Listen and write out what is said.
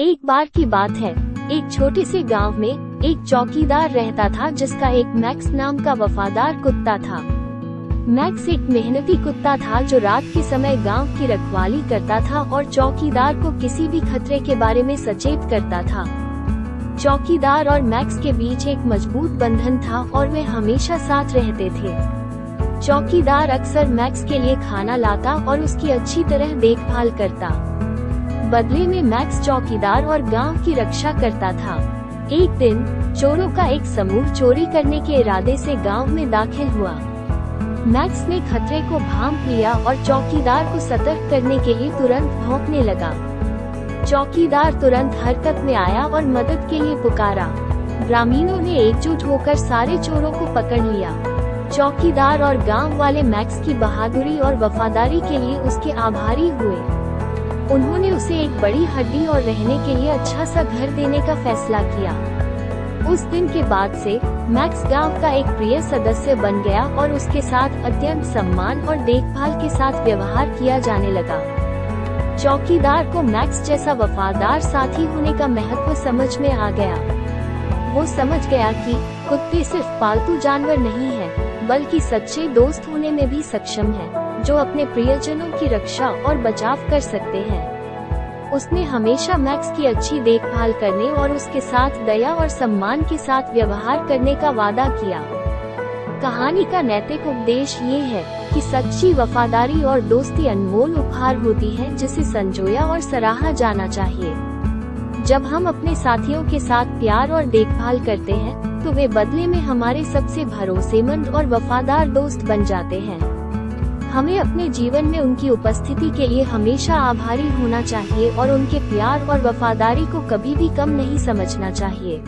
एक बार की बात है। एक छोटे से गाँव में एक चौकीदार रहता था, जिसका एक मैक्स नाम का वफादार कुत्ता था। मैक्स एक मेहनती कुत्ता था, जो रात के समय गाँव की रखवाली करता था और चौकीदार को किसी भी खतरे के बारे में सचेत करता था। चौकीदार और मैक्स के बीच एक मज़बूत बंधन था और वे हमेशा साथ रहते थे। चौकीदार अक्सर मैक्स के लिए खाना लाता और उसकी अच्छी तरह देखभाल करता। बदले में मैक्स चौकीदार और गाँव की रक्षा करता था। एक दिन, चोरों का एक समूह चोरी करने के इरादे से गाँव में दाखिल हुआ। मैक्स ने खतरे को भांप लिया और चौकीदार को सतर्क करने के लिए तुरंत भौंकने लगा। चौकीदार तुरंत हरकत में आया और मदद के लिए पुकारा। ग्रामीणों ने एकजुट होकर सारे चोरों को पकड़ लिया। चौकीदार और गाँव वाले मैक्स की बहादुरी और वफादारी के लिए उसके आभारी हुए। उन्होंने उसे एक बड़ी हड्डी और रहने के लिए अच्छा सा घर देने का फैसला किया। उस दिन के बाद से मैक्स गाँव का एक प्रिय सदस्य बन गया और उसके साथ अत्यंत सम्मान और देखभाल के साथ व्यवहार किया जाने लगा। चौकीदार को मैक्स जैसा वफादार साथी होने का महत्व समझ में आ गया। वो समझ गया कि कुत्ते सिर्फ़ पालतू जानवर नहीं हैं, बल्कि सच्चे दोस्त होने में भी सक्षम हैं। जो अपने प्रियजनों की रक्षा और बचाव कर सकते हैं। उसने हमेशा मैक्स की अच्छी देखभाल करने और उसके साथ दया और सम्मान के साथ व्यवहार करने का वादा किया। कहानी का नैतिक उपदेश ये है कि सच्ची वफादारी और दोस्ती अनमोल उपहार होती है, जिसे संजोया और सराहा जाना चाहिए। जब हम अपने साथियों के साथ प्यार और देखभाल करते हैं तो वे बदले में हमारे सबसे भरोसेमंद और वफादार दोस्त बन जाते हैं। हमें अपने जीवन में उनकी उपस्थिति के लिए हमेशा आभारी होना चाहिए और उनके प्यार और वफादारी को कभी भी कम नहीं समझना चाहिए।